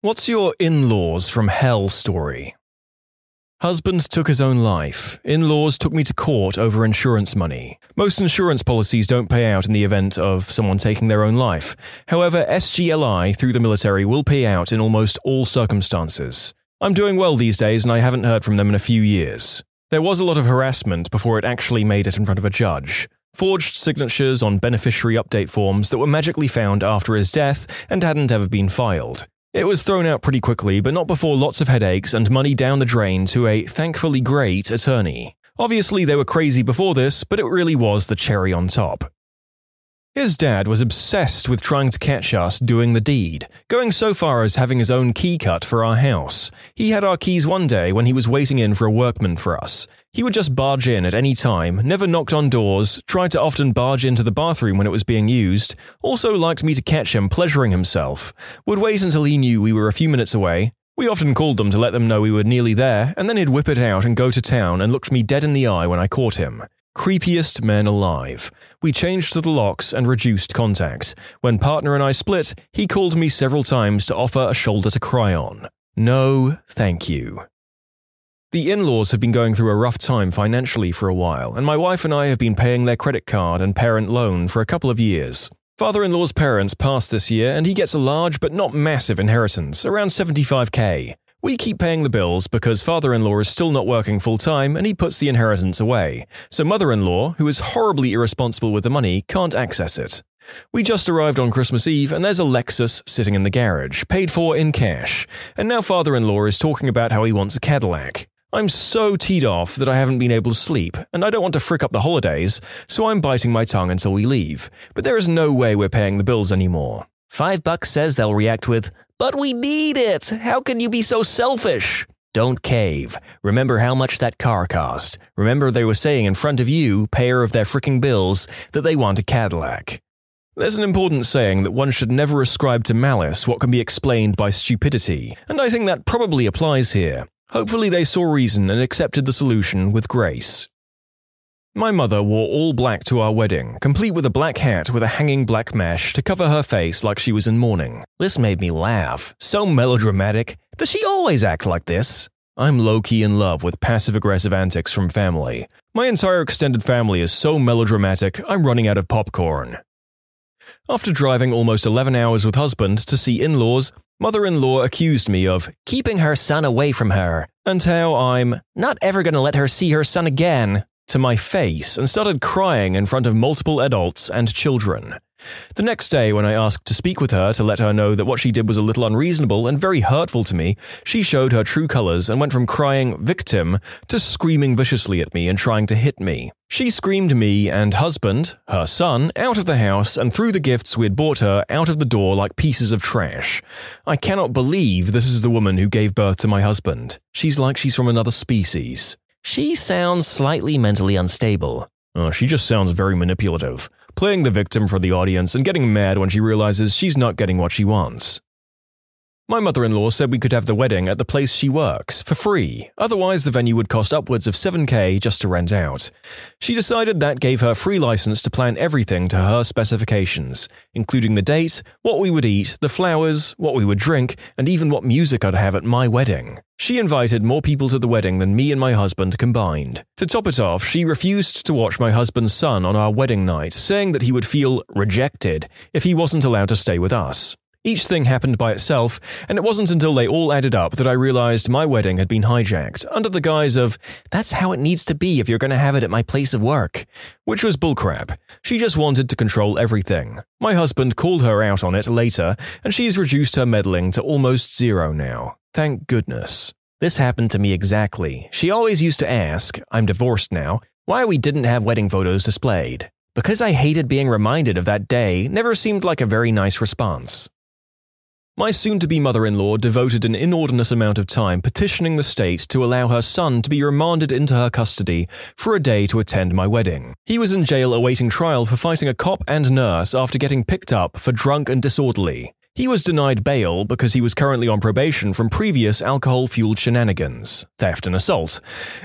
What's your in laws from hell story? Husband took his own life. In laws took me to court over insurance money. Most insurance policies don't pay out in the event of someone taking their own life. However, SGLI through the military will pay out in almost all circumstances. I'm doing well these days and I haven't heard from them in a few years. There was a lot of harassment before it actually made it in front of a judge. Forged signatures on beneficiary update forms that were magically found after his death and hadn't ever been filed. It was thrown out pretty quickly, but not before lots of headaches and money down the drain to a thankfully great attorney. Obviously, they were crazy before this, but it really was the cherry on top. His dad was obsessed with trying to catch us doing the deed, going so far as having his own key cut for our house. He had our keys one day when he was waiting in for a workman for us. He would just barge in at any time, never knocked on doors, tried to often barge into the bathroom when it was being used, also liked me to catch him pleasuring himself, would wait until he knew we were a few minutes away. We often called them to let them know we were nearly there, and then he'd whip it out and go to town and looked me dead in the eye when I caught him. Creepiest men alive. We changed to the locks and reduced contacts. When partner and I split, he called me several times to offer a shoulder to cry on. No, thank you. The in laws have been going through a rough time financially for a while, and my wife and I have been paying their credit card and parent loan for a couple of years. Father in law's parents passed this year, and he gets a large but not massive inheritance, around 75k. We keep paying the bills because father in law is still not working full time and he puts the inheritance away, so mother in law, who is horribly irresponsible with the money, can't access it. We just arrived on Christmas Eve and there's a Lexus sitting in the garage, paid for in cash, and now father in law is talking about how he wants a Cadillac. I'm so teed off that I haven't been able to sleep, and I don't want to frick up the holidays, so I'm biting my tongue until we leave. But there is no way we're paying the bills anymore. Five bucks says they'll react with, But we need it! How can you be so selfish? Don't cave. Remember how much that car cost. Remember they were saying in front of you, payer of their fricking bills, that they want a Cadillac. There's an important saying that one should never ascribe to malice what can be explained by stupidity, and I think that probably applies here. Hopefully, they saw reason and accepted the solution with grace. My mother wore all black to our wedding, complete with a black hat with a hanging black mesh to cover her face like she was in mourning. This made me laugh. So melodramatic. Does she always act like this? I'm low key in love with passive aggressive antics from family. My entire extended family is so melodramatic, I'm running out of popcorn. After driving almost 11 hours with husband to see in laws, Mother in law accused me of keeping her son away from her, and how I'm not ever going to let her see her son again, to my face and started crying in front of multiple adults and children. The next day, when I asked to speak with her to let her know that what she did was a little unreasonable and very hurtful to me, she showed her true colors and went from crying victim to screaming viciously at me and trying to hit me. She screamed me and husband, her son, out of the house and threw the gifts we had bought her out of the door like pieces of trash. I cannot believe this is the woman who gave birth to my husband. She's like she's from another species. She sounds slightly mentally unstable. Oh, she just sounds very manipulative playing the victim for the audience and getting mad when she realizes she's not getting what she wants. My mother in law said we could have the wedding at the place she works for free, otherwise, the venue would cost upwards of 7k just to rent out. She decided that gave her free license to plan everything to her specifications, including the date, what we would eat, the flowers, what we would drink, and even what music I'd have at my wedding. She invited more people to the wedding than me and my husband combined. To top it off, she refused to watch my husband's son on our wedding night, saying that he would feel rejected if he wasn't allowed to stay with us. Each thing happened by itself, and it wasn't until they all added up that I realized my wedding had been hijacked under the guise of, that's how it needs to be if you're going to have it at my place of work. Which was bullcrap. She just wanted to control everything. My husband called her out on it later, and she's reduced her meddling to almost zero now. Thank goodness. This happened to me exactly. She always used to ask, I'm divorced now, why we didn't have wedding photos displayed. Because I hated being reminded of that day never seemed like a very nice response. My soon to be mother in law devoted an inordinate amount of time petitioning the state to allow her son to be remanded into her custody for a day to attend my wedding. He was in jail awaiting trial for fighting a cop and nurse after getting picked up for drunk and disorderly. He was denied bail because he was currently on probation from previous alcohol fueled shenanigans, theft and assault,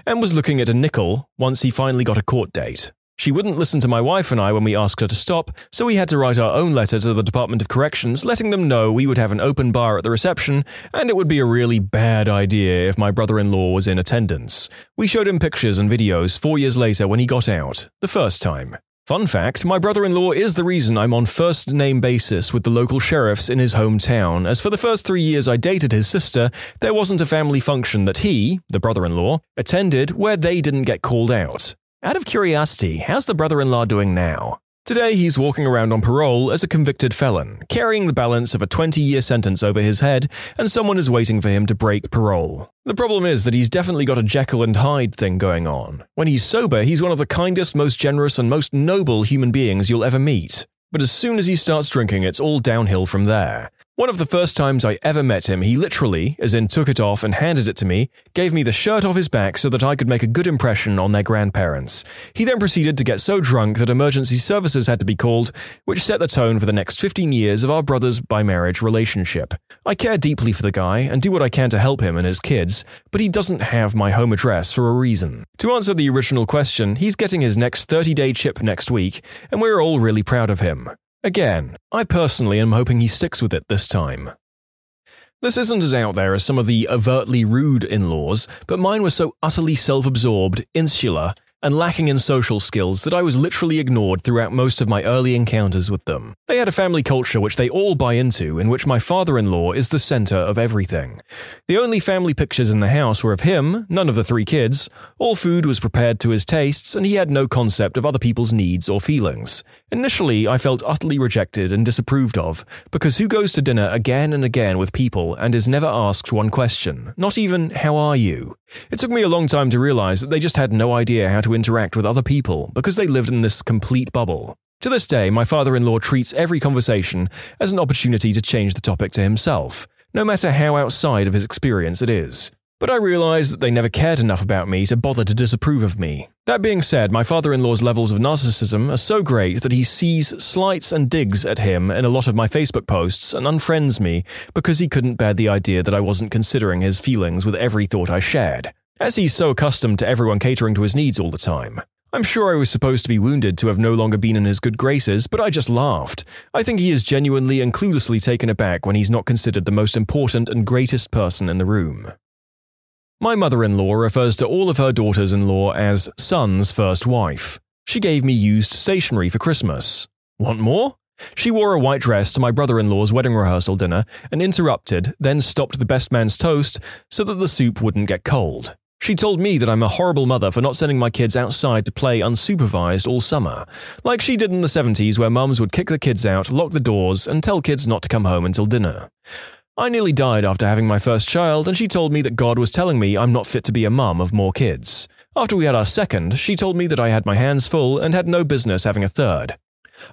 and was looking at a nickel once he finally got a court date. She wouldn't listen to my wife and I when we asked her to stop, so we had to write our own letter to the Department of Corrections letting them know we would have an open bar at the reception and it would be a really bad idea if my brother in law was in attendance. We showed him pictures and videos four years later when he got out, the first time. Fun fact my brother in law is the reason I'm on first name basis with the local sheriffs in his hometown, as for the first three years I dated his sister, there wasn't a family function that he, the brother in law, attended where they didn't get called out. Out of curiosity, how's the brother in law doing now? Today, he's walking around on parole as a convicted felon, carrying the balance of a 20 year sentence over his head, and someone is waiting for him to break parole. The problem is that he's definitely got a Jekyll and Hyde thing going on. When he's sober, he's one of the kindest, most generous, and most noble human beings you'll ever meet. But as soon as he starts drinking, it's all downhill from there. One of the first times I ever met him, he literally, as in took it off and handed it to me, gave me the shirt off his back so that I could make a good impression on their grandparents. He then proceeded to get so drunk that emergency services had to be called, which set the tone for the next 15 years of our brother's by marriage relationship. I care deeply for the guy and do what I can to help him and his kids, but he doesn't have my home address for a reason. To answer the original question, he's getting his next 30 day chip next week, and we're all really proud of him. Again, I personally am hoping he sticks with it this time. This isn't as out there as some of the overtly rude in laws, but mine were so utterly self absorbed, insular, and lacking in social skills that I was literally ignored throughout most of my early encounters with them. They had a family culture which they all buy into, in which my father in law is the center of everything. The only family pictures in the house were of him, none of the three kids. All food was prepared to his tastes, and he had no concept of other people's needs or feelings. Initially, I felt utterly rejected and disapproved of, because who goes to dinner again and again with people and is never asked one question, not even, How are you? It took me a long time to realize that they just had no idea how to interact with other people because they lived in this complete bubble. To this day, my father in law treats every conversation as an opportunity to change the topic to himself, no matter how outside of his experience it is. But I realize that they never cared enough about me to bother to disapprove of me. That being said, my father in law's levels of narcissism are so great that he sees slights and digs at him in a lot of my Facebook posts and unfriends me because he couldn't bear the idea that I wasn't considering his feelings with every thought I shared, as he's so accustomed to everyone catering to his needs all the time. I'm sure I was supposed to be wounded to have no longer been in his good graces, but I just laughed. I think he is genuinely and cluelessly taken aback when he's not considered the most important and greatest person in the room. My mother in law refers to all of her daughters in law as son's first wife. She gave me used stationery for Christmas. Want more? She wore a white dress to my brother in law's wedding rehearsal dinner and interrupted, then stopped the best man's toast so that the soup wouldn't get cold. She told me that I'm a horrible mother for not sending my kids outside to play unsupervised all summer, like she did in the 70s where mums would kick the kids out, lock the doors, and tell kids not to come home until dinner. I nearly died after having my first child, and she told me that God was telling me I'm not fit to be a mum of more kids. After we had our second, she told me that I had my hands full and had no business having a third.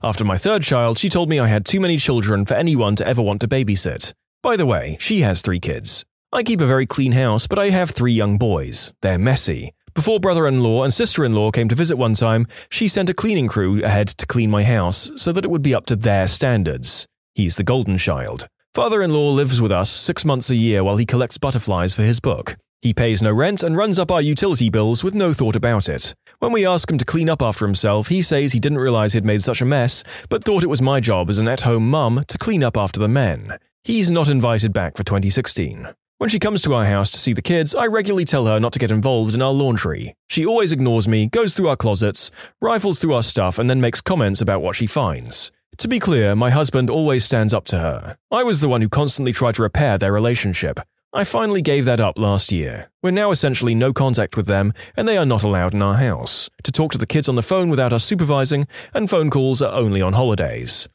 After my third child, she told me I had too many children for anyone to ever want to babysit. By the way, she has three kids. I keep a very clean house, but I have three young boys. They're messy. Before brother in law and sister in law came to visit one time, she sent a cleaning crew ahead to clean my house so that it would be up to their standards. He's the golden child. Father in law lives with us six months a year while he collects butterflies for his book. He pays no rent and runs up our utility bills with no thought about it. When we ask him to clean up after himself, he says he didn't realize he'd made such a mess, but thought it was my job as an at home mum to clean up after the men. He's not invited back for 2016. When she comes to our house to see the kids, I regularly tell her not to get involved in our laundry. She always ignores me, goes through our closets, rifles through our stuff, and then makes comments about what she finds. To be clear, my husband always stands up to her. I was the one who constantly tried to repair their relationship. I finally gave that up last year. We're now essentially no contact with them, and they are not allowed in our house. To talk to the kids on the phone without us supervising, and phone calls are only on holidays.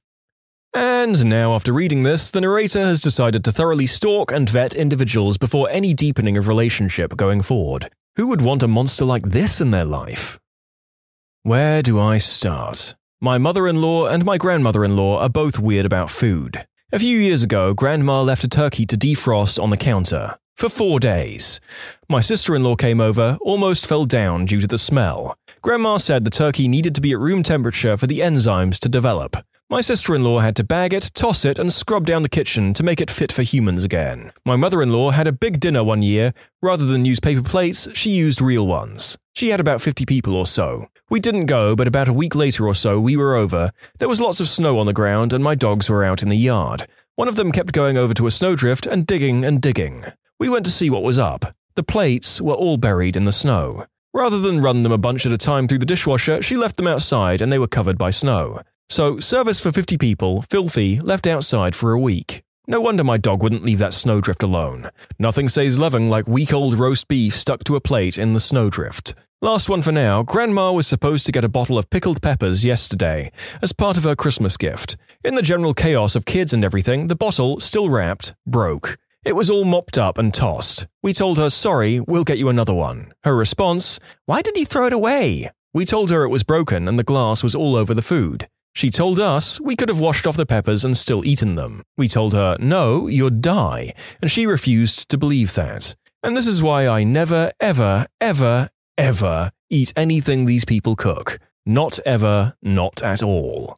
And now, after reading this, the narrator has decided to thoroughly stalk and vet individuals before any deepening of relationship going forward. Who would want a monster like this in their life? Where do I start? My mother in law and my grandmother in law are both weird about food. A few years ago, Grandma left a turkey to defrost on the counter for four days. My sister in law came over, almost fell down due to the smell. Grandma said the turkey needed to be at room temperature for the enzymes to develop. My sister in law had to bag it, toss it, and scrub down the kitchen to make it fit for humans again. My mother in law had a big dinner one year. Rather than use paper plates, she used real ones. She had about 50 people or so. We didn't go, but about a week later or so, we were over. There was lots of snow on the ground, and my dogs were out in the yard. One of them kept going over to a snowdrift and digging and digging. We went to see what was up. The plates were all buried in the snow. Rather than run them a bunch at a time through the dishwasher, she left them outside and they were covered by snow. So, service for 50 people, filthy, left outside for a week. No wonder my dog wouldn't leave that snowdrift alone. Nothing says loving like week old roast beef stuck to a plate in the snowdrift. Last one for now. Grandma was supposed to get a bottle of pickled peppers yesterday as part of her Christmas gift. In the general chaos of kids and everything, the bottle, still wrapped, broke. It was all mopped up and tossed. We told her, sorry, we'll get you another one. Her response, why did you throw it away? We told her it was broken and the glass was all over the food. She told us we could have washed off the peppers and still eaten them. We told her, no, you'd die, and she refused to believe that. And this is why I never, ever, ever, ever eat anything these people cook. Not ever, not at all.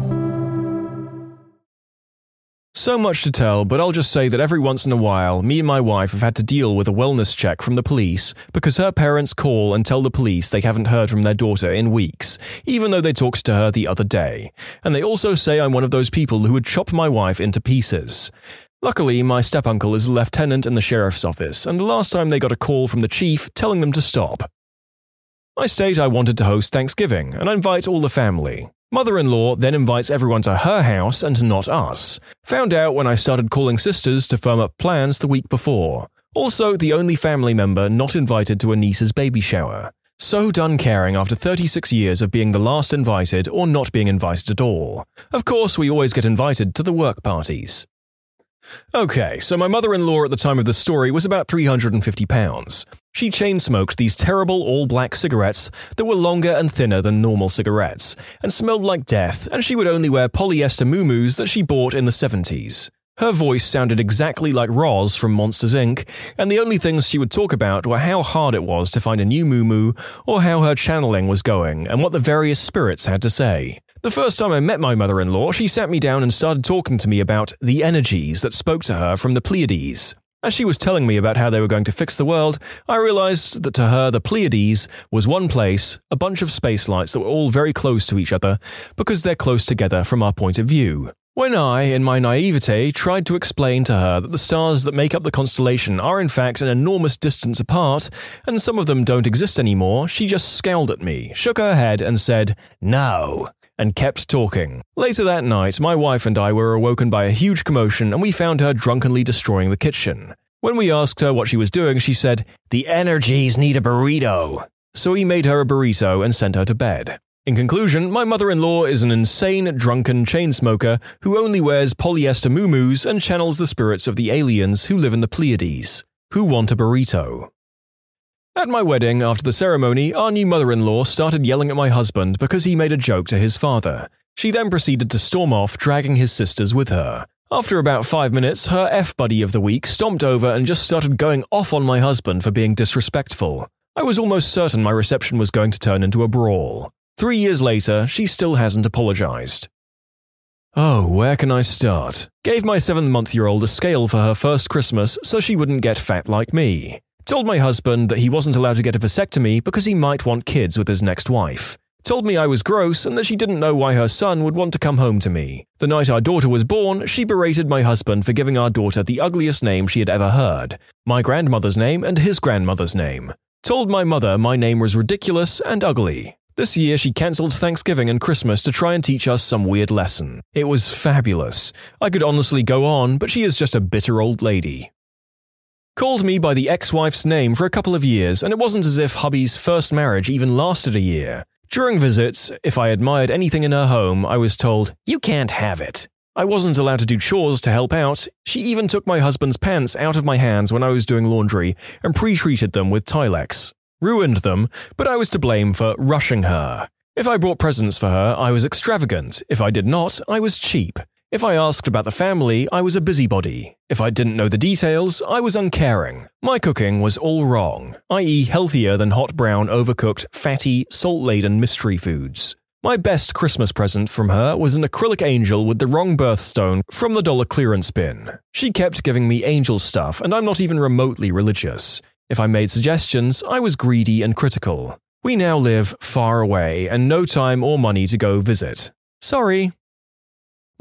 So much to tell, but I'll just say that every once in a while, me and my wife have had to deal with a wellness check from the police because her parents call and tell the police they haven't heard from their daughter in weeks, even though they talked to her the other day. And they also say I'm one of those people who would chop my wife into pieces. Luckily, my step uncle is a lieutenant in the sheriff's office, and the last time they got a call from the chief telling them to stop. I state I wanted to host Thanksgiving and I invite all the family. Mother in law then invites everyone to her house and not us. Found out when I started calling sisters to firm up plans the week before. Also, the only family member not invited to a niece's baby shower. So done caring after 36 years of being the last invited or not being invited at all. Of course, we always get invited to the work parties. Okay, so my mother in law at the time of the story was about 350 pounds. She chain smoked these terrible all black cigarettes that were longer and thinner than normal cigarettes, and smelled like death, and she would only wear polyester muumuus that she bought in the 70s. Her voice sounded exactly like Roz from Monsters Inc., and the only things she would talk about were how hard it was to find a new muumuu, or how her channeling was going, and what the various spirits had to say. The first time I met my mother in law, she sat me down and started talking to me about the energies that spoke to her from the Pleiades. As she was telling me about how they were going to fix the world, I realized that to her the Pleiades was one place, a bunch of space lights that were all very close to each other because they're close together from our point of view. When I, in my naivete, tried to explain to her that the stars that make up the constellation are in fact an enormous distance apart, and some of them don't exist anymore, she just scowled at me, shook her head, and said, No and kept talking. Later that night, my wife and I were awoken by a huge commotion and we found her drunkenly destroying the kitchen. When we asked her what she was doing, she said, The energies need a burrito. So he made her a burrito and sent her to bed. In conclusion, my mother in law is an insane, drunken chain smoker who only wears polyester muumuus and channels the spirits of the aliens who live in the Pleiades, who want a burrito. At my wedding, after the ceremony, our new mother in law started yelling at my husband because he made a joke to his father. She then proceeded to storm off, dragging his sisters with her. After about five minutes, her F buddy of the week stomped over and just started going off on my husband for being disrespectful. I was almost certain my reception was going to turn into a brawl. Three years later, she still hasn't apologized. Oh, where can I start? Gave my seven month year old a scale for her first Christmas so she wouldn't get fat like me. Told my husband that he wasn't allowed to get a vasectomy because he might want kids with his next wife. Told me I was gross and that she didn't know why her son would want to come home to me. The night our daughter was born, she berated my husband for giving our daughter the ugliest name she had ever heard my grandmother's name and his grandmother's name. Told my mother my name was ridiculous and ugly. This year, she cancelled Thanksgiving and Christmas to try and teach us some weird lesson. It was fabulous. I could honestly go on, but she is just a bitter old lady. Called me by the ex wife's name for a couple of years, and it wasn't as if hubby's first marriage even lasted a year. During visits, if I admired anything in her home, I was told, You can't have it. I wasn't allowed to do chores to help out. She even took my husband's pants out of my hands when I was doing laundry and pre treated them with Tilex. Ruined them, but I was to blame for rushing her. If I brought presents for her, I was extravagant. If I did not, I was cheap. If I asked about the family, I was a busybody. If I didn't know the details, I was uncaring. My cooking was all wrong, i.e., healthier than hot brown, overcooked, fatty, salt laden mystery foods. My best Christmas present from her was an acrylic angel with the wrong birthstone from the dollar clearance bin. She kept giving me angel stuff, and I'm not even remotely religious. If I made suggestions, I was greedy and critical. We now live far away and no time or money to go visit. Sorry.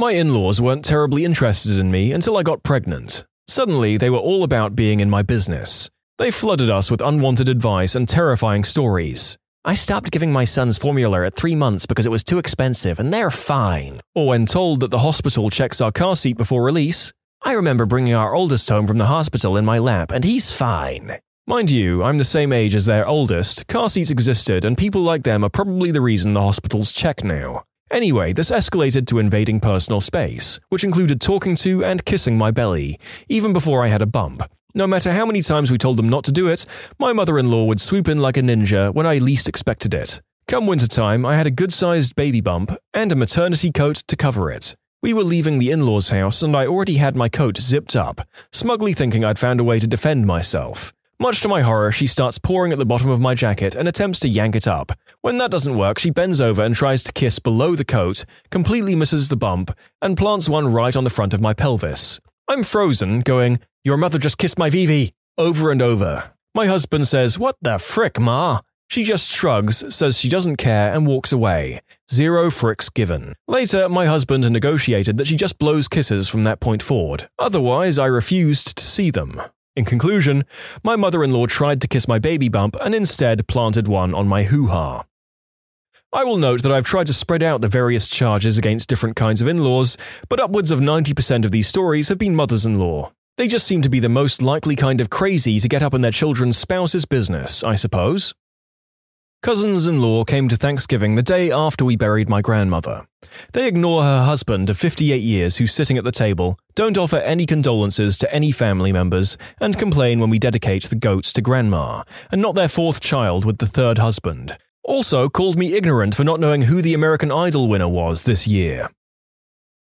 My in laws weren't terribly interested in me until I got pregnant. Suddenly, they were all about being in my business. They flooded us with unwanted advice and terrifying stories. I stopped giving my sons formula at three months because it was too expensive, and they're fine. Or when told that the hospital checks our car seat before release, I remember bringing our oldest home from the hospital in my lap, and he's fine. Mind you, I'm the same age as their oldest, car seats existed, and people like them are probably the reason the hospitals check now. Anyway, this escalated to invading personal space, which included talking to and kissing my belly, even before I had a bump. No matter how many times we told them not to do it, my mother in law would swoop in like a ninja when I least expected it. Come wintertime, I had a good sized baby bump and a maternity coat to cover it. We were leaving the in law's house, and I already had my coat zipped up, smugly thinking I'd found a way to defend myself. Much to my horror, she starts pouring at the bottom of my jacket and attempts to yank it up. When that doesn't work, she bends over and tries to kiss below the coat, completely misses the bump, and plants one right on the front of my pelvis. I'm frozen, going, Your mother just kissed my VV, over and over. My husband says, What the frick, Ma? She just shrugs, says she doesn't care, and walks away. Zero fricks given. Later, my husband negotiated that she just blows kisses from that point forward. Otherwise, I refused to see them. In conclusion, my mother in law tried to kiss my baby bump and instead planted one on my hoo ha. I will note that I've tried to spread out the various charges against different kinds of in laws, but upwards of 90% of these stories have been mothers in law. They just seem to be the most likely kind of crazy to get up in their children's spouse's business, I suppose. Cousins in law came to Thanksgiving the day after we buried my grandmother. They ignore her husband of 58 years who's sitting at the table, don't offer any condolences to any family members, and complain when we dedicate the goats to grandma, and not their fourth child with the third husband. Also, called me ignorant for not knowing who the American Idol winner was this year.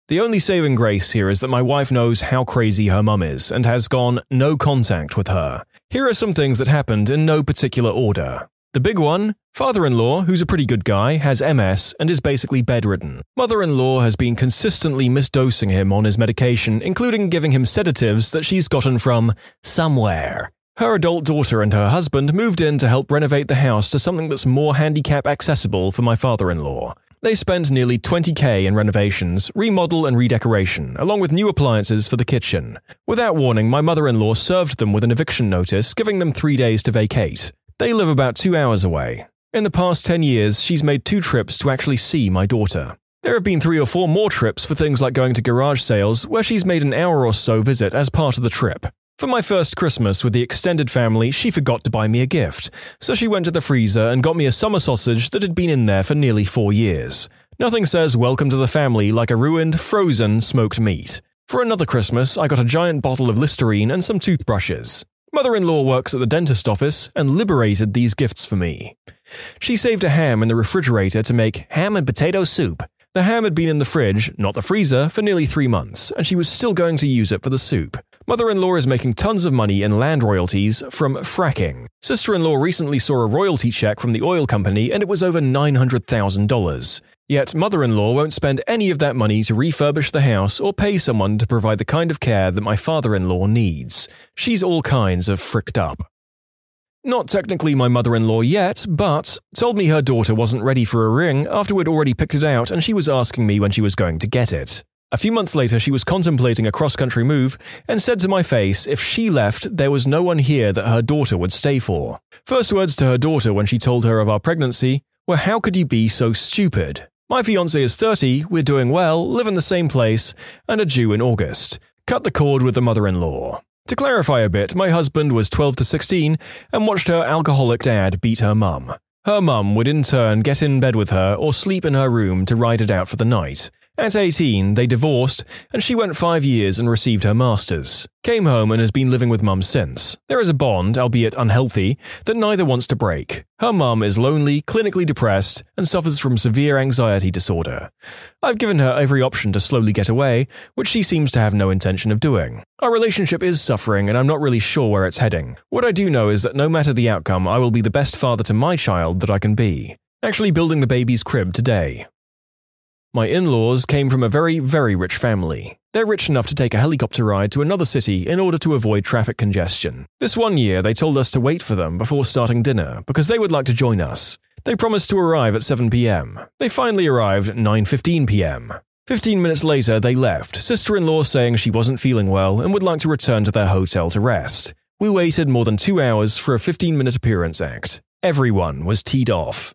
The only saving grace here is that my wife knows how crazy her mum is and has gone no contact with her. Here are some things that happened in no particular order. The big one father in law, who's a pretty good guy, has MS and is basically bedridden. Mother in law has been consistently misdosing him on his medication, including giving him sedatives that she's gotten from somewhere. Her adult daughter and her husband moved in to help renovate the house to something that's more handicap accessible for my father in law. They spent nearly 20k in renovations, remodel, and redecoration, along with new appliances for the kitchen. Without warning, my mother in law served them with an eviction notice, giving them three days to vacate. They live about two hours away. In the past 10 years, she's made two trips to actually see my daughter. There have been three or four more trips for things like going to garage sales, where she's made an hour or so visit as part of the trip. For my first Christmas with the extended family, she forgot to buy me a gift, so she went to the freezer and got me a summer sausage that had been in there for nearly four years. Nothing says welcome to the family like a ruined, frozen, smoked meat. For another Christmas, I got a giant bottle of Listerine and some toothbrushes. Mother in law works at the dentist office and liberated these gifts for me. She saved a ham in the refrigerator to make ham and potato soup. The ham had been in the fridge, not the freezer, for nearly three months, and she was still going to use it for the soup. Mother in law is making tons of money in land royalties from fracking. Sister in law recently saw a royalty check from the oil company and it was over $900,000. Yet, mother in law won't spend any of that money to refurbish the house or pay someone to provide the kind of care that my father in law needs. She's all kinds of fricked up. Not technically my mother in law yet, but told me her daughter wasn't ready for a ring after we'd already picked it out and she was asking me when she was going to get it. A few months later, she was contemplating a cross country move and said to my face if she left, there was no one here that her daughter would stay for. First words to her daughter when she told her of our pregnancy were, How could you be so stupid? My fiance is 30, we're doing well, live in the same place, and are due in August. Cut the cord with the mother in law. To clarify a bit, my husband was 12 to 16 and watched her alcoholic dad beat her mum. Her mum would in turn get in bed with her or sleep in her room to ride it out for the night. At 18, they divorced, and she went five years and received her master's. Came home and has been living with mum since. There is a bond, albeit unhealthy, that neither wants to break. Her mum is lonely, clinically depressed, and suffers from severe anxiety disorder. I've given her every option to slowly get away, which she seems to have no intention of doing. Our relationship is suffering, and I'm not really sure where it's heading. What I do know is that no matter the outcome, I will be the best father to my child that I can be. Actually, building the baby's crib today. My in laws came from a very, very rich family. They're rich enough to take a helicopter ride to another city in order to avoid traffic congestion. This one year, they told us to wait for them before starting dinner because they would like to join us. They promised to arrive at 7 pm. They finally arrived at 9:15 pm. 15 minutes later, they left, sister in law saying she wasn't feeling well and would like to return to their hotel to rest. We waited more than two hours for a 15 minute appearance act. Everyone was teed off.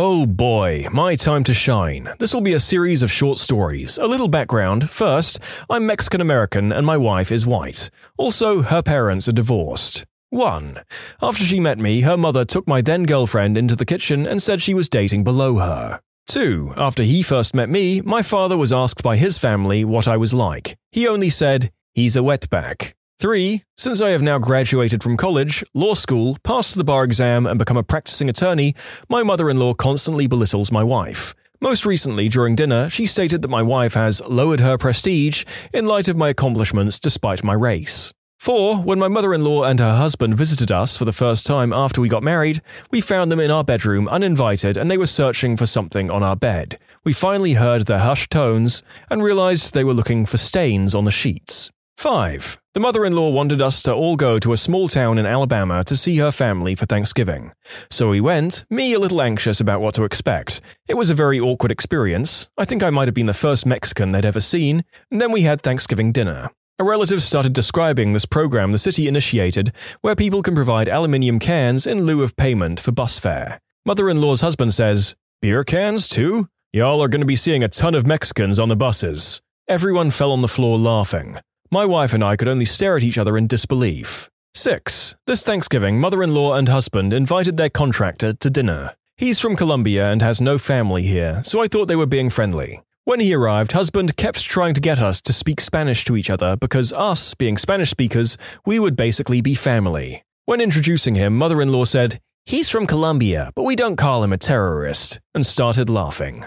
Oh boy, my time to shine. This will be a series of short stories. A little background. First, I'm Mexican American and my wife is white. Also, her parents are divorced. 1. After she met me, her mother took my then girlfriend into the kitchen and said she was dating below her. 2. After he first met me, my father was asked by his family what I was like. He only said, he's a wetback. 3. Since I have now graduated from college, law school, passed the bar exam, and become a practicing attorney, my mother in law constantly belittles my wife. Most recently, during dinner, she stated that my wife has lowered her prestige in light of my accomplishments despite my race. 4. When my mother in law and her husband visited us for the first time after we got married, we found them in our bedroom uninvited and they were searching for something on our bed. We finally heard their hushed tones and realized they were looking for stains on the sheets. 5. The mother in law wanted us to all go to a small town in Alabama to see her family for Thanksgiving. So we went, me a little anxious about what to expect. It was a very awkward experience. I think I might have been the first Mexican they'd ever seen, and then we had Thanksgiving dinner. A relative started describing this program the city initiated, where people can provide aluminium cans in lieu of payment for bus fare. Mother in law's husband says, Beer cans too? Y'all are going to be seeing a ton of Mexicans on the buses. Everyone fell on the floor laughing. My wife and I could only stare at each other in disbelief. 6. This Thanksgiving, mother in law and husband invited their contractor to dinner. He's from Colombia and has no family here, so I thought they were being friendly. When he arrived, husband kept trying to get us to speak Spanish to each other because us, being Spanish speakers, we would basically be family. When introducing him, mother in law said, He's from Colombia, but we don't call him a terrorist, and started laughing.